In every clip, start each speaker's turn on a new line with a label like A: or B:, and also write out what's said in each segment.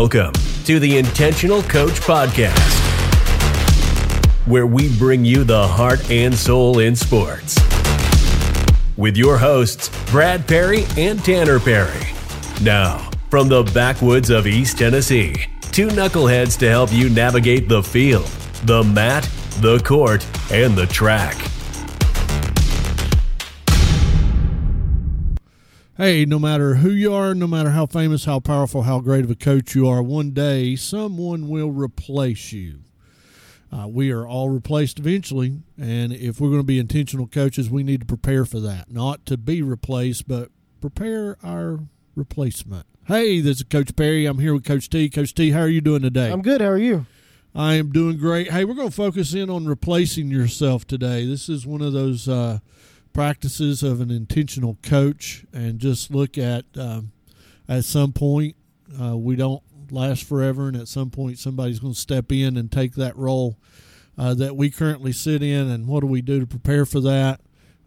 A: Welcome to the Intentional Coach Podcast, where we bring you the heart and soul in sports. With your hosts, Brad Perry and Tanner Perry. Now, from the backwoods of East Tennessee, two knuckleheads to help you navigate the field, the mat, the court, and the track.
B: Hey, no matter who you are, no matter how famous, how powerful, how great of a coach you are, one day someone will replace you. Uh, we are all replaced eventually, and if we're going to be intentional coaches, we need to prepare for that. Not to be replaced, but prepare our replacement. Hey, this is Coach Perry. I'm here with Coach T. Coach T, how are you doing today?
C: I'm good. How are you?
B: I am doing great. Hey, we're going to focus in on replacing yourself today. This is one of those uh, practices of an intentional coach, and just look at um, at some point uh, we don't last forever, and at some point somebody's going to step in and take that role uh, that we currently sit in. And what do we do to prepare for that?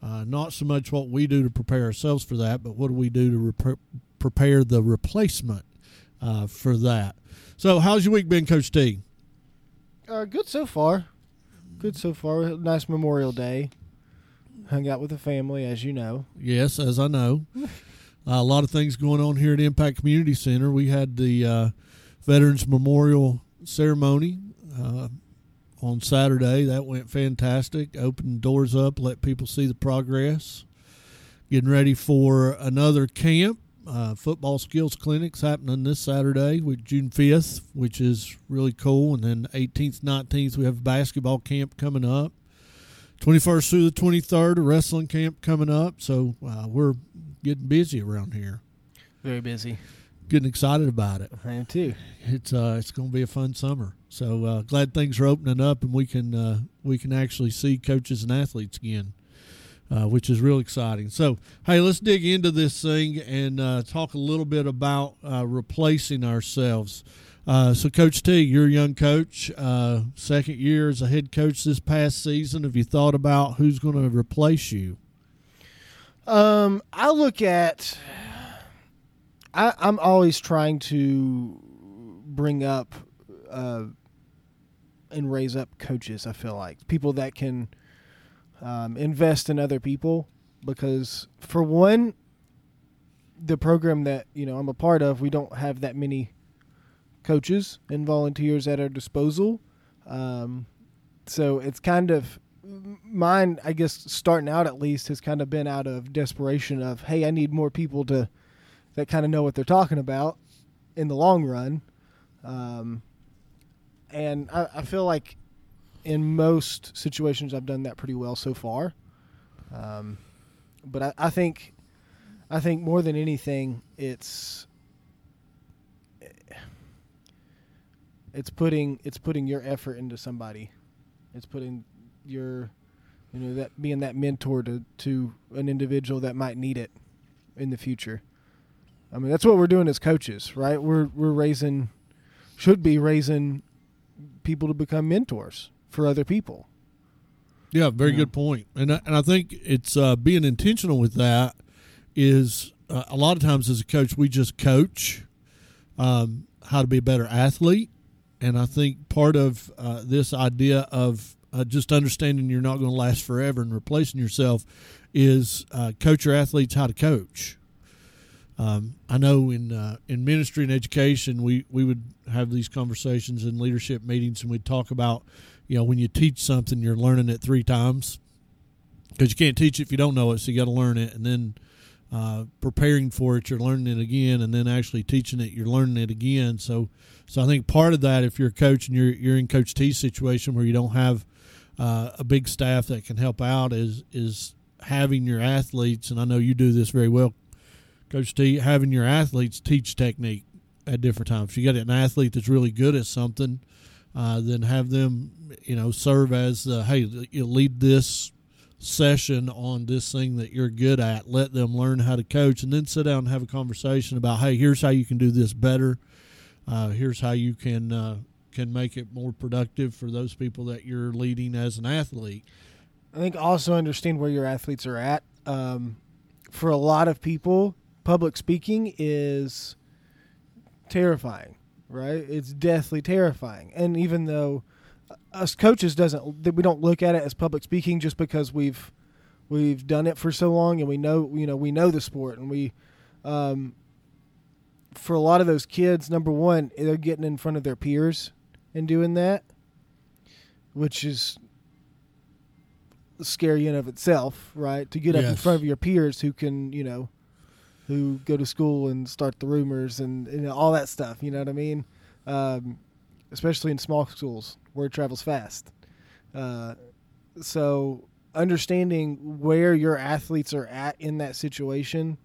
B: Uh, not so much what we do to prepare ourselves for that, but what do we do to rep- prepare the replacement uh, for that? So, how's your week been, Coach T?
C: Uh, good so far. Good so far. Nice Memorial Day. Hung out with the family, as you know.
B: Yes, as I know. Uh, a lot of things going on here at Impact Community Center. We had the uh, Veterans Memorial Ceremony uh, on Saturday. That went fantastic. Opened doors up, let people see the progress. Getting ready for another camp. Uh, football skills clinics happening this Saturday with June 5th, which is really cool. And then 18th, 19th, we have a basketball camp coming up. 21st through the 23rd, a wrestling camp coming up. So uh, we're getting busy around here.
C: Very busy.
B: Getting excited about it.
C: I am too.
B: It's uh, it's going to be a fun summer. So uh, glad things are opening up and we can uh, we can actually see coaches and athletes again, uh, which is real exciting. So hey, let's dig into this thing and uh, talk a little bit about uh, replacing ourselves. Uh, so, Coach T, you're a young coach, uh, second year as a head coach this past season. Have you thought about who's going to replace you?
C: Um, I look at. I, I'm always trying to bring up uh, and raise up coaches. I feel like people that can um, invest in other people because, for one, the program that you know I'm a part of, we don't have that many coaches and volunteers at our disposal. Um, so it's kind of mine, I guess, starting out at least, has kind of been out of desperation of, hey, I need more people to that kind of know what they're talking about in the long run. Um, and I, I, feel like in most situations I've done that pretty well so far. Um, but I, I think I think more than anything, it's it's putting it's putting your effort into somebody. It's putting your you know that being that mentor to to an individual that might need it in the future. I mean, that's what we're doing as coaches, right? We're we're raising should be raising people to become mentors for other people.
B: Yeah, very yeah. good point. And I, and I think it's uh, being intentional with that is uh, a lot of times as a coach we just coach um, how to be a better athlete and I think part of uh, this idea of uh, just understanding you're not going to last forever and replacing yourself is uh, coach your athletes how to coach. Um, I know in uh, in ministry and education, we, we would have these conversations in leadership meetings, and we'd talk about, you know, when you teach something, you're learning it three times because you can't teach it if you don't know it, so you got to learn it, and then uh, preparing for it, you're learning it again, and then actually teaching it, you're learning it again. So, so I think part of that, if you're a coach and you're you're in Coach T's situation where you don't have uh, a big staff that can help out, is is having your athletes, and I know you do this very well, Coach T, having your athletes teach technique at different times. If you got an athlete that's really good at something, uh, then have them, you know, serve as the hey, you lead this session on this thing that you're good at. Let them learn how to coach, and then sit down and have a conversation about, hey, here's how you can do this better. Uh, here's how you can uh, can make it more productive for those people that you're leading as an athlete.
C: I think also understand where your athletes are at. Um, for a lot of people, public speaking is terrifying, right? It's deathly terrifying. And even though us coaches doesn't that we don't look at it as public speaking just because we've we've done it for so long and we know you know we know the sport. And we um, for a lot of those kids number one they're getting in front of their peers and doing that which is scary in of itself right? To get up in front of your peers who can you know who go to school and start the rumors and you know, all that stuff you know what i mean? Um, especially in small schools word travels fast uh, so understanding where your athletes are at in that situation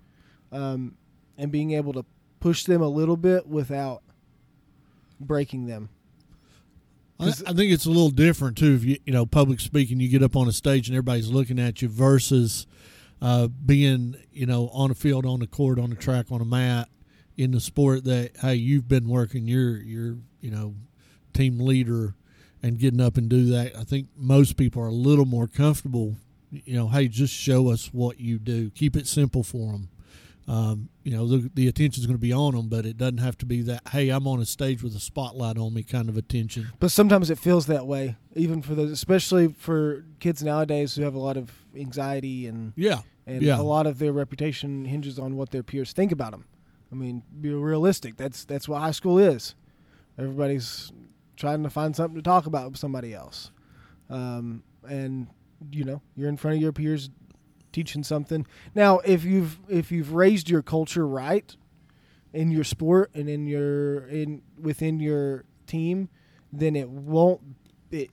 C: um, and being able to push them a little bit without breaking them
B: I, I think it's a little different too. If you you know public speaking, you get up on a stage and everybody's looking at you versus uh, being you know on a field, on the court, on the track, on a mat in the sport that hey you've been working, you're you're you know team leader and getting up and do that. I think most people are a little more comfortable. You know, hey, just show us what you do. Keep it simple for them. Um, you know, the, the attention's going to be on them, but it doesn't have to be that. Hey, I'm on a stage with a spotlight on me kind of attention.
C: but sometimes it feels that way even for those especially for kids nowadays who have a lot of anxiety and
B: Yeah,
C: and
B: Yeah.
C: a lot of their reputation hinges on what their peers think about them. I mean, be realistic. That's that's what high school is. Everybody's trying to find something to talk about with somebody else, um, and you know, you're in front of your peers teaching something. Now, if you've if you've raised your culture right in your sport and in your in within your team, then it won't. It,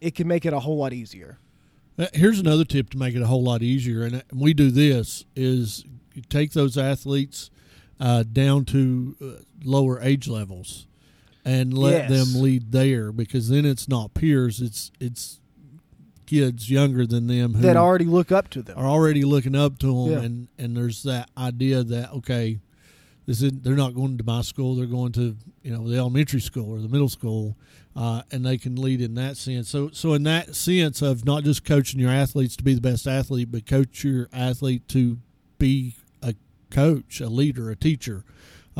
C: it can make it a whole lot easier.
B: Uh, Here's another tip to make it a whole lot easier, and uh, we do this: is take those athletes uh, down to uh, lower age levels and let
C: Yes.
B: them lead there, because then it's not peers; it's it's kids younger than them who
C: That already look up to them.
B: are already looking up to them,
C: Yeah.
B: and and there's that idea that okay, this is they're not going to my school; they're going to you know the elementary school or the middle school, uh, and they can lead in that sense. So so in that sense of not just coaching your athletes to be the best athlete, but coach your athlete to be a coach, a leader, a teacher.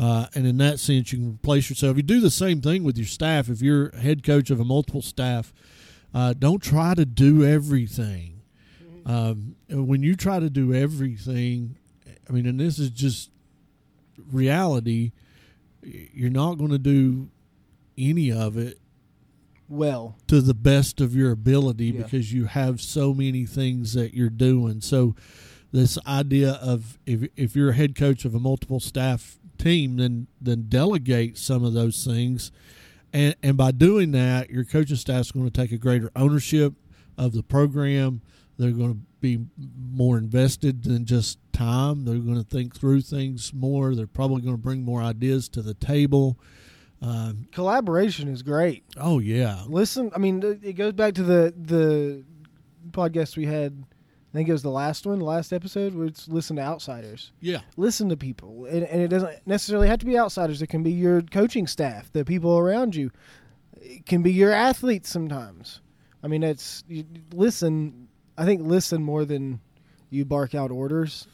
B: Uh, and in that sense, you can replace yourself. You do the same thing with your staff. If you're head coach of a multiple staff, uh, don't try to do everything. Um, when you try to do everything, I mean, and this is just reality, you're not going to do any of it
C: well.
B: to the best of your ability
C: Yeah.
B: because you have so many things that you're doing. So this idea of if if you're a head coach of a multiple staff team, then then delegate some of those things, and and by doing that, your coaching staff is going to take a greater ownership of the program. They're going to be more invested than just time. They're going to think through things more. They're probably going to bring more ideas to the table. Um,
C: Collaboration is great.
B: oh yeah,
C: Listen, I mean, it goes back to the the podcast we had. I think it was the last one, the last episode, where it's listen to outsiders.
B: yeah.
C: Listen to people, and, and it doesn't necessarily have to be outsiders. It can be your coaching staff, the people around you. It can be your athletes sometimes. I mean, it's listen. I think listen more than you bark out orders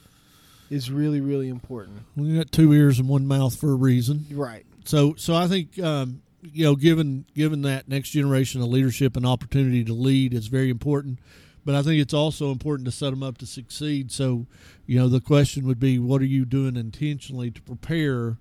C: is really really important.
B: We got two ears and one mouth for a reason.
C: Right.
B: So, so I think um, you know, given given that next generation of leadership and opportunity to lead is very important. But I think it's also important to set them up to succeed. So, you know, the question would be, what are you doing intentionally to prepare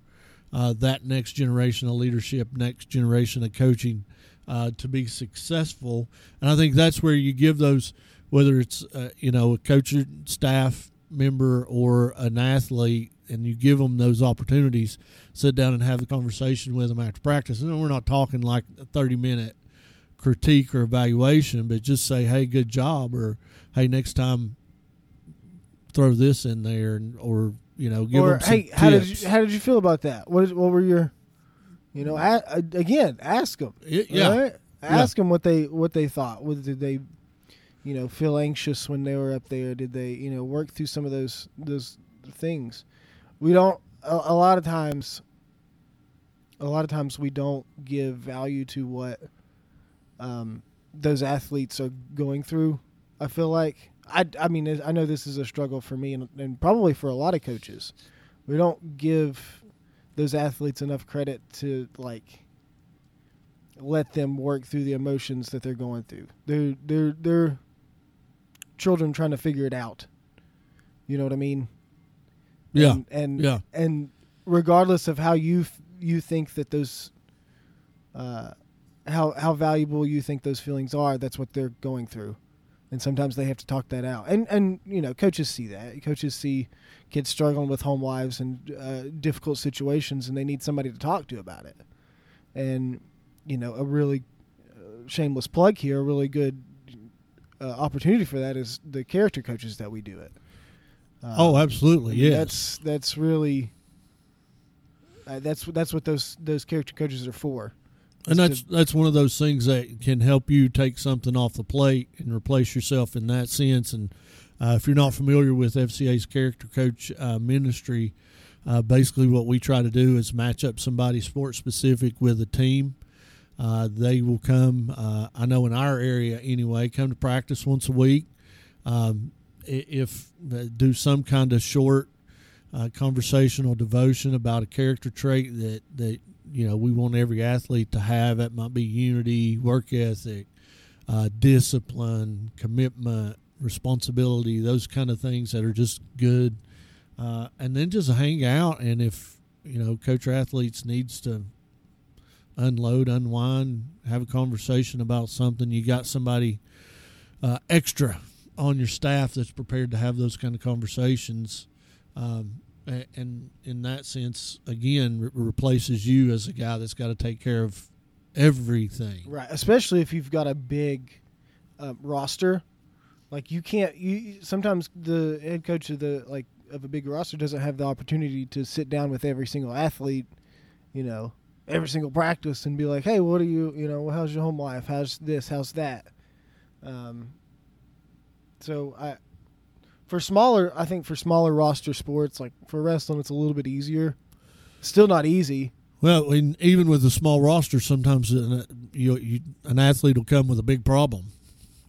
B: uh, that next generation of leadership, next generation of coaching uh, to be successful? And I think that's where you give those, whether it's uh, you know a coach staff member or an athlete, and you give them those opportunities. Sit down and have a conversation with them after practice. And we're not talking like a thirty minute critique or evaluation, but just say, "Hey, good job," or "Hey, next time throw this in there," and, or you know, give
C: or
B: them some
C: hey, how did you how did you feel about that? What is, what were your, you know, a, again, ask them.
B: Y- yeah.
C: right? ask them what they what they thought. What did they, you know, feel anxious when they were up there? Did they, you know, work through some of those those things? We don't. A, a lot of times, a lot of times we don't give value to what um, those athletes are going through. I feel like I, I mean I know this is a struggle for me and, and probably for a lot of coaches. We don't give those athletes enough credit to like let them work through the emotions that they're going through. They're they're they're children trying to figure it out. You know what I mean?
B: Yeah.
C: And and,
B: Yeah.
C: and regardless of how you f- you think that those uh, how how valuable you think those feelings are, that's what they're going through. And sometimes they have to talk that out. And and you know, coaches see that. Coaches see kids struggling with home lives and uh, difficult situations, and they need somebody to talk to about it. And you know, a really uh, shameless plug here, a really good uh, opportunity for that is the character coaches that we do it. Uh,
B: Oh, absolutely.
C: I mean,
B: Yes.
C: That's that's really uh, that's that's what those those character coaches are for.
B: And that's
C: to-
B: that's one of those things that can help you take something off the plate and replace yourself in that sense. And uh, if you're not familiar with FCA's character coach uh, ministry, uh, basically what we try to do is match up somebody sports specific with a team. Uh, they will come. Uh, I know in our area anyway, come to practice once a week. Um, if uh, do some kind of short uh, conversational devotion about a character trait that that you know we want every athlete to have. That might be unity, work ethic, uh, discipline, commitment, responsibility, those kind of things that are just good. Uh, and then just hang out, and if you know coach athletes needs to unload, unwind, have a conversation about something, you got somebody uh, extra on your staff that's prepared to have those kind of conversations. Um, and in that sense, again, re- replaces you as a guy that's got to take care of everything.
C: Right, especially if you've got a big uh, roster. Like you can't. You sometimes the head coach of the like of a big roster doesn't have the opportunity to sit down with every single athlete. You know, every single practice and be like, "Hey, what are you? You know, how's your home life? How's this? How's that?" Um. So I, for smaller, I think for smaller roster sports like for wrestling, it's a little bit easier. Still not easy.
B: Well, and even with a small roster, sometimes an, you, you, an athlete will come with a big problem.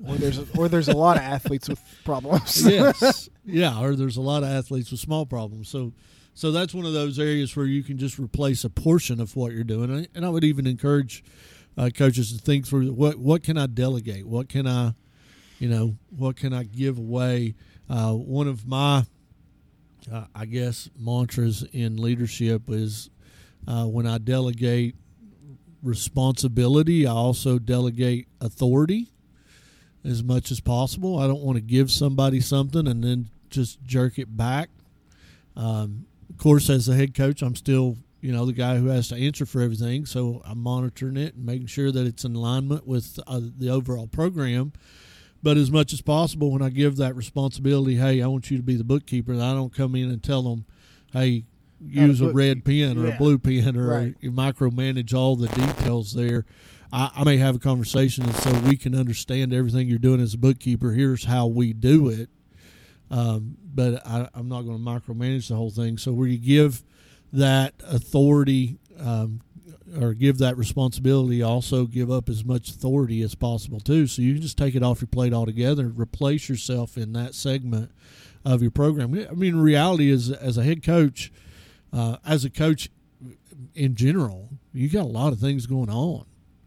C: Or there's a, or there's a lot of athletes with problems.
B: yes, yeah, or there's a lot of athletes with small problems. So, so that's one of those areas where you can just replace a portion of what you're doing. And I, would even encourage uh, coaches to think through what what can I delegate, what can I, you know, what can I give away. Uh, one of my, uh, I guess, mantras in leadership is uh, when I delegate responsibility, I also delegate authority as much as possible. I don't want to give somebody something and then just jerk it back. Um, of course, as the head coach, I'm still you know the guy who has to answer for everything, so I'm monitoring it and making sure that it's in alignment with uh, the overall program. But as much as possible, when I give that responsibility, hey, I want you to be the bookkeeper. I don't come in and tell them, hey, use a
C: book-
B: red pen or
C: yeah.
B: a blue pen or
C: Right.
B: you micromanage all the details there. I, I may have a conversation and so we can understand everything you're doing as a bookkeeper. Here's how we do it. Um, but I, I'm not going to micromanage the whole thing. So where you give that authority um, or give that responsibility, also give up as much authority as possible too. So you can just take it off your plate altogether, replace yourself in that segment of your program. I mean, reality is as a head coach, uh, as a coach in general, you got a lot of things going on.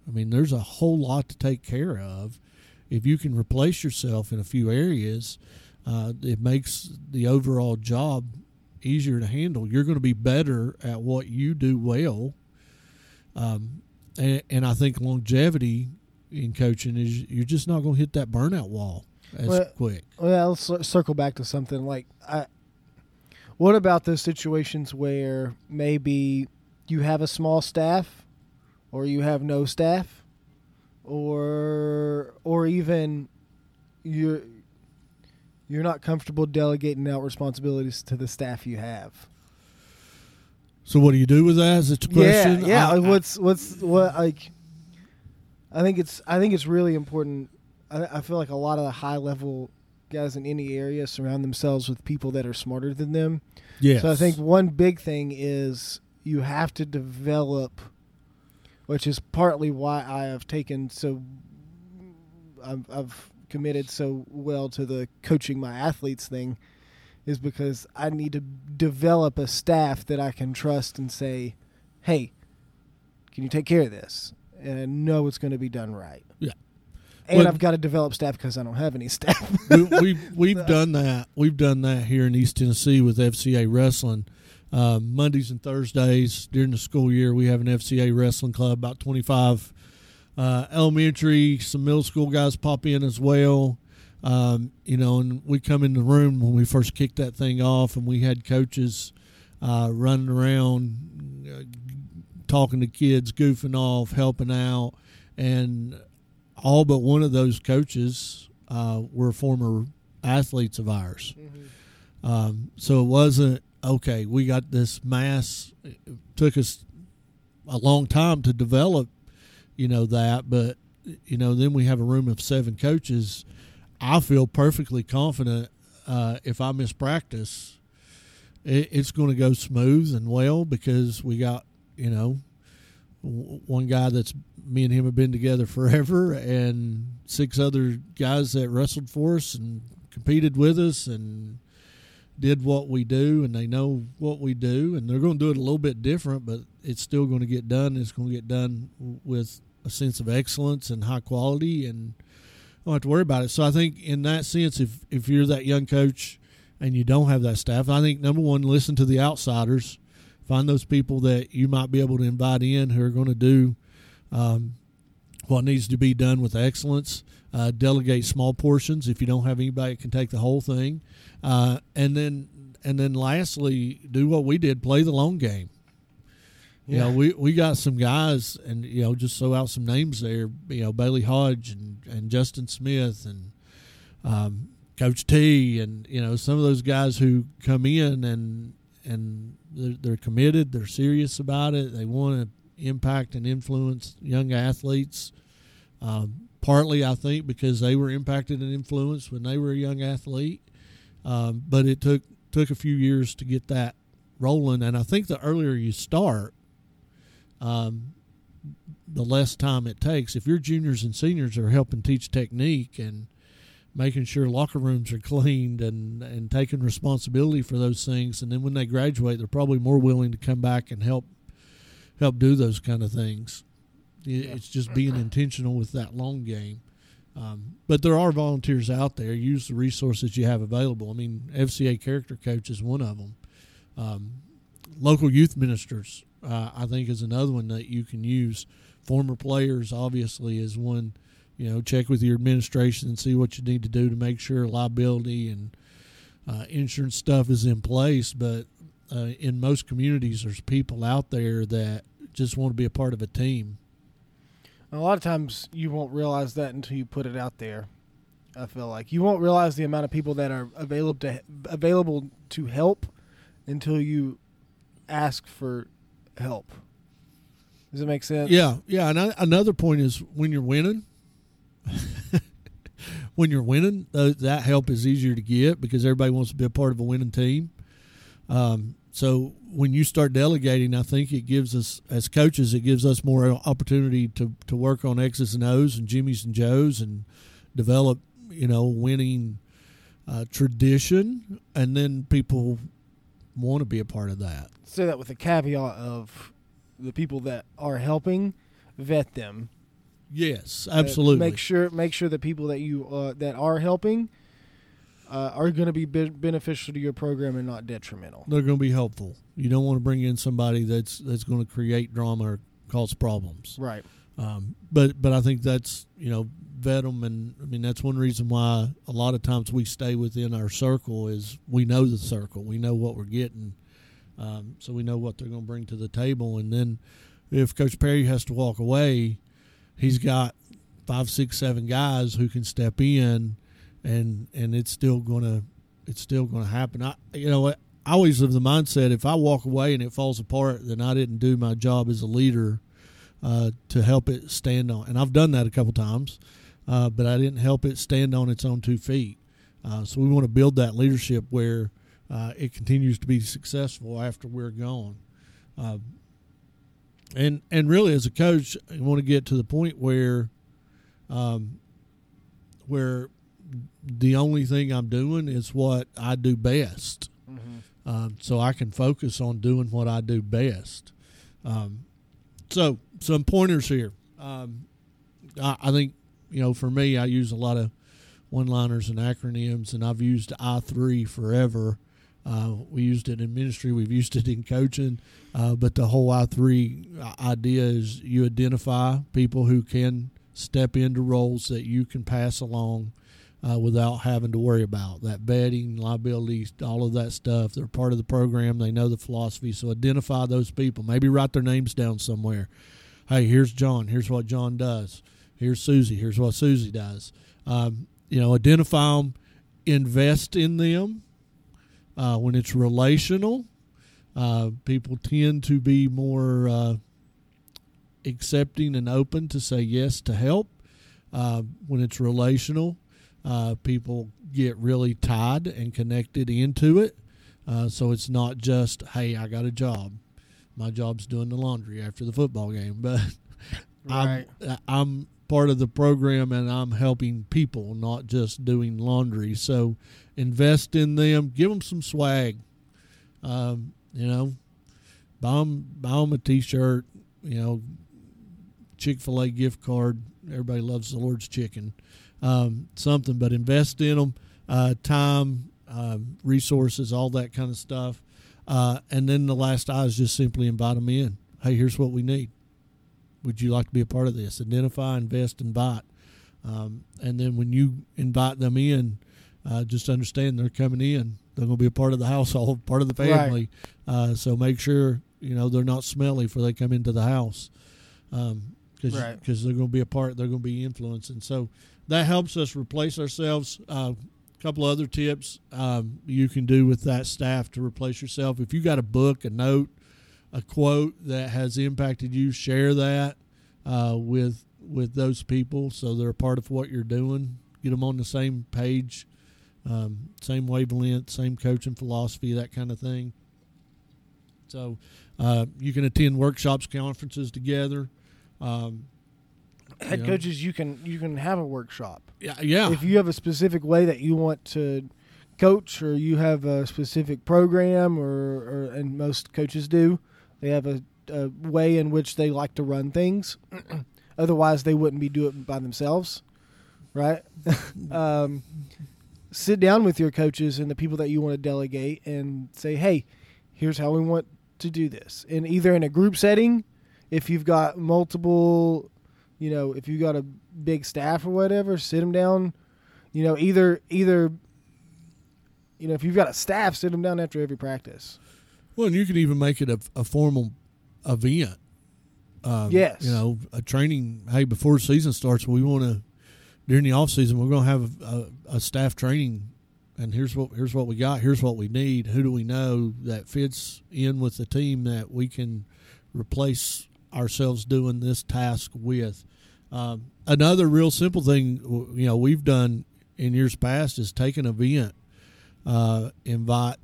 B: I mean, there's a whole lot to take care of. If you can replace yourself in a few areas, uh, it makes the overall job easier to handle. You're going to be better at what you do well. Um, and, and I think longevity in coaching is you're just not going to hit that burnout wall as
C: Well,
B: quick.
C: Well, let's circle back to something like I. What about those situations where maybe you have a small staff, or you have no staff, or or even you're you're not comfortable delegating out responsibilities to the staff you have.
B: So what do you do with that? Is it a question?
C: Yeah, yeah.
B: I-
C: like what's what's what like? I think it's I think it's really important. I, I feel like a lot of the high level guys in any area surround themselves with people that are smarter than them.
B: Yeah.
C: So I think one big thing is you have to develop, which is partly why I have taken so. I've, I've committed so well to the coaching my athletes thing, is because I need to develop a staff that I can trust and say, "Hey, can you take care of this?" And I know it's going to be done right.
B: Yeah.
C: And
B: Well-
C: I've got to develop staff because I don't have any staff.
B: we, we've we've done that. We've done that here in East Tennessee with FCA wrestling. Uh, Mondays and Thursdays during the school year, we have an FCA wrestling club. About twenty five uh, elementary, some middle school guys pop in as well. Um, you know, and we come in the room when we first kicked that thing off, and we had coaches uh, running around, uh, talking to kids, goofing off, helping out, and all but one of those coaches uh, were former athletes of ours. Um, so it wasn't okay. We got this mass. It took us a long time to develop, you know that, but you know then we have a room of seven coaches. I feel perfectly confident uh, if I miss practice, it, it's going to go smooth and well because we got you know w- one guy that's me and him have been together forever, and six other guys that wrestled for us and competed with us and did what we do, and they know what we do, and they're going to do it a little bit different, but it's still going to get done. It's going to get done with a sense of excellence and high quality, and don't have to worry about it. So I think in that sense, if if you're that young coach and you don't have that staff, I think number one, listen to the outsiders find those people that you might be able to invite in who are going to do um, what needs to be done with excellence. Uh, delegate small portions if you don't have anybody that can take the whole thing, uh, and then and then lastly, do what we did: play the long game. You know, we, we got some guys, and you know, just throw out some names there. You know, Bailey Hodge and, and Justin Smith and um, Coach T, and you know, some of those guys who come in and and they're, they're committed, they're serious about it, they want to impact and influence young athletes. Um, partly, I think, because they were impacted and influenced when they were a young athlete, um, but it took took a few years to get that rolling. And I think the earlier you start, um, the less time it takes. If your juniors and seniors are helping teach technique and making sure locker rooms are cleaned and, and taking responsibility for those things, and then when they graduate, they're probably more willing to come back and help help do those kind of things. It- It's just being intentional with that long game. Um, but there are volunteers out there. Use the resources you have available. I mean, FCA character coach is one of them. Um, local youth ministers, uh, I think, is another one that you can use. Former players, obviously, is one. You know, check with your administration and see what you need to do to make sure liability and uh, insurance stuff is in place. But uh, in most communities, there's people out there that just want to be a part of a team.
C: A lot of times you won't realize that until you put it out there. I feel like you won't realize the amount of people that are available to available to help until you ask for help. Does it make sense?
B: Yeah, yeah. And I, another point is when you're winning, when you're winning, th- that help is easier to get because everybody wants to be a part of a winning team. Um, so when you start delegating, I think it gives us as coaches, it gives us more opportunity to to work on X's and O's and Jimmys and Joes and develop, you know, winning uh, tradition, and then people want to be a part of that.
C: Say that with a caveat of the people that are helping, vet them.
B: Yes,
C: Uh,
B: absolutely.
C: make sure make sure the people that you uh, that are helping uh, are going to be be- beneficial to your program and not detrimental.
B: they're going to be helpful. You don't want to bring in somebody that's that's going to create drama or cause problems.
C: Right.
B: Um, but but I think that's you know vet them, and I mean that's one reason why a lot of times we stay within our circle is we know the circle, we know what we're getting, um, so we know what they're going to bring to the table, and then if Coach Perry has to walk away, he's got five, six, seven guys who can step in, and and it's still gonna it's still gonna happen. I you know. I always have the mindset if I walk away and it falls apart, then I didn't do my job as a leader uh, to help it stand on. And I've done that a couple times, uh, but I didn't help it stand on its own two feet. Uh, so we want to build that leadership where uh, it continues to be successful after we're gone. Uh, and and really, as a coach, I want to get to the point where, um, where the only thing I'm doing is what I do best. Um, so I can focus on doing what I do best. Um, so some pointers here. Um, I, I think you know for me, I use a lot of one-liners and acronyms, and I've used I three forever. Uh, we used it in ministry. We've used it in coaching. Uh, but the whole I three idea is you identify people who can step into roles that you can pass along uh, without having to worry about that betting, liabilities, all of that stuff. They're part of the program. They know the philosophy. So identify those people. Maybe write their names down somewhere. Hey, here's John. Here's what John does. Here's Susie. Here's what Susie does. Um, you know, identify them, invest in them. Uh, when it's relational, uh, people tend to be more uh, accepting and open to say yes to help. Uh, when it's relational, uh, people get really tied and connected into it. Uh, so it's not just, hey, I got a job. My job's doing the laundry after the football game, but
C: Right.
B: I'm, I'm part of the program and I'm helping people, not just doing laundry. So invest in them, give them some swag. Um, you know, buy them, buy them a T-shirt. You know, Chick Fil A gift card. Everybody loves the Lord's chicken. Um, something, but invest in them. Uh, time, uh, resources, all that kind of stuff. Uh, and then the last is just simply invite them in. Hey, here's what we need. Would you like to be a part of this? Identify, invest, invite. Um, and then when you invite them in, uh, just understand they're coming in. They're going to be a part of the household, part of the family. Uh, so make sure you know they're not smelly before they come into the house, because
C: Right.
B: because they're going to be a part. They're going to be influencing. So that helps us replace ourselves. A couple other tips um, you can do with that staff to replace yourself. If you got a book, a note, a quote that has impacted you, share that uh, with with those people so they're a part of what you're doing. Get them on the same page, um, same wavelength, same coaching philosophy, that kind of thing. So uh, you can attend workshops, conferences together. Um,
C: Head
B: Yeah.
C: coaches, you can you can have a workshop.
B: yeah, yeah,
C: If you have a specific way that you want to coach, or you have a specific program, or, or and most coaches do, they have a, a way in which they like to run things. Otherwise, they wouldn't be doing it by themselves, right? um, sit down with your coaches and the people that you want to delegate, and say, "Hey, here's how we want to do this." And either in a group setting, if you've got multiple you know, if you got a big staff or whatever, sit them down. You know, either either. You know, if you've got a staff, sit them down after every practice.
B: Well, and you can even make it a, a formal event. Um,
C: Yes.
B: You know, a training. Hey, before season starts, we want to during the off season, we're going to have a, a staff training, and here's what here's what we got. Here's what we need. Who do we know that fits in with the team that we can replace ourselves doing this task with? Um, another real simple thing, you know, we've done in years past is take an event, uh, invite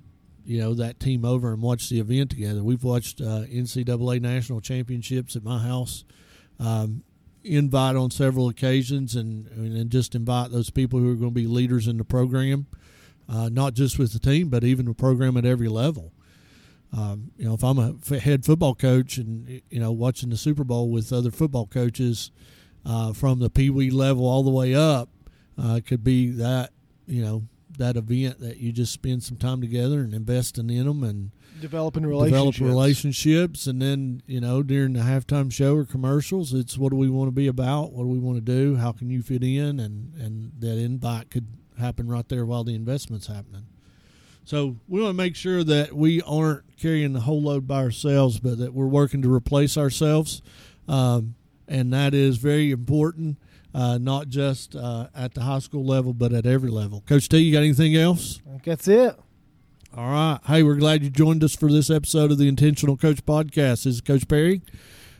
B: you know that team over and watch the event together. We've watched uh, NCAA national championships at my house. Um, invite on several occasions, and and just invite those people who are going to be leaders in the program, uh, not just with the team, but even the program at every level. Um, you know, if I'm a f- head football coach and you know watching the Super Bowl with other football coaches uh, from the Pee Wee level all the way up, uh, it could be that you know that event that you just spend some time together and investing in them and
C: Developing relationships.
B: develop relationships. And then you know during the halftime show or commercials it's what do we want to be about? What do we want to do? How can you fit in? And and that invite could happen right there while the investment's happening. So we want to make sure that we aren't carrying the whole load by ourselves but that we're working to replace ourselves um, and that is very important uh, not just uh, at the high school level but at every level coach t you got anything else
C: I think that's it.
B: all right. Hey, we're glad you joined us for this episode of the Intentional Coach Podcast. This is Coach Perry.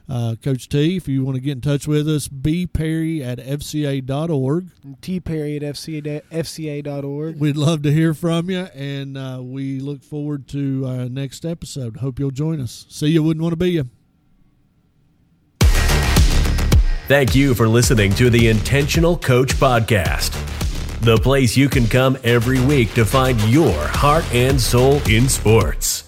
B: Uh, Coach T, if you want to get in touch with us, bperry at fca.org.
C: And T Perry at FCA, FCA.org.
B: We'd love to hear from you, and uh, we look forward to our next episode. Hope you'll join us. See you, wouldn't want to be you.
A: Thank you for listening to the Intentional Coach Podcast. the place you can come every week to find your heart and soul in sports.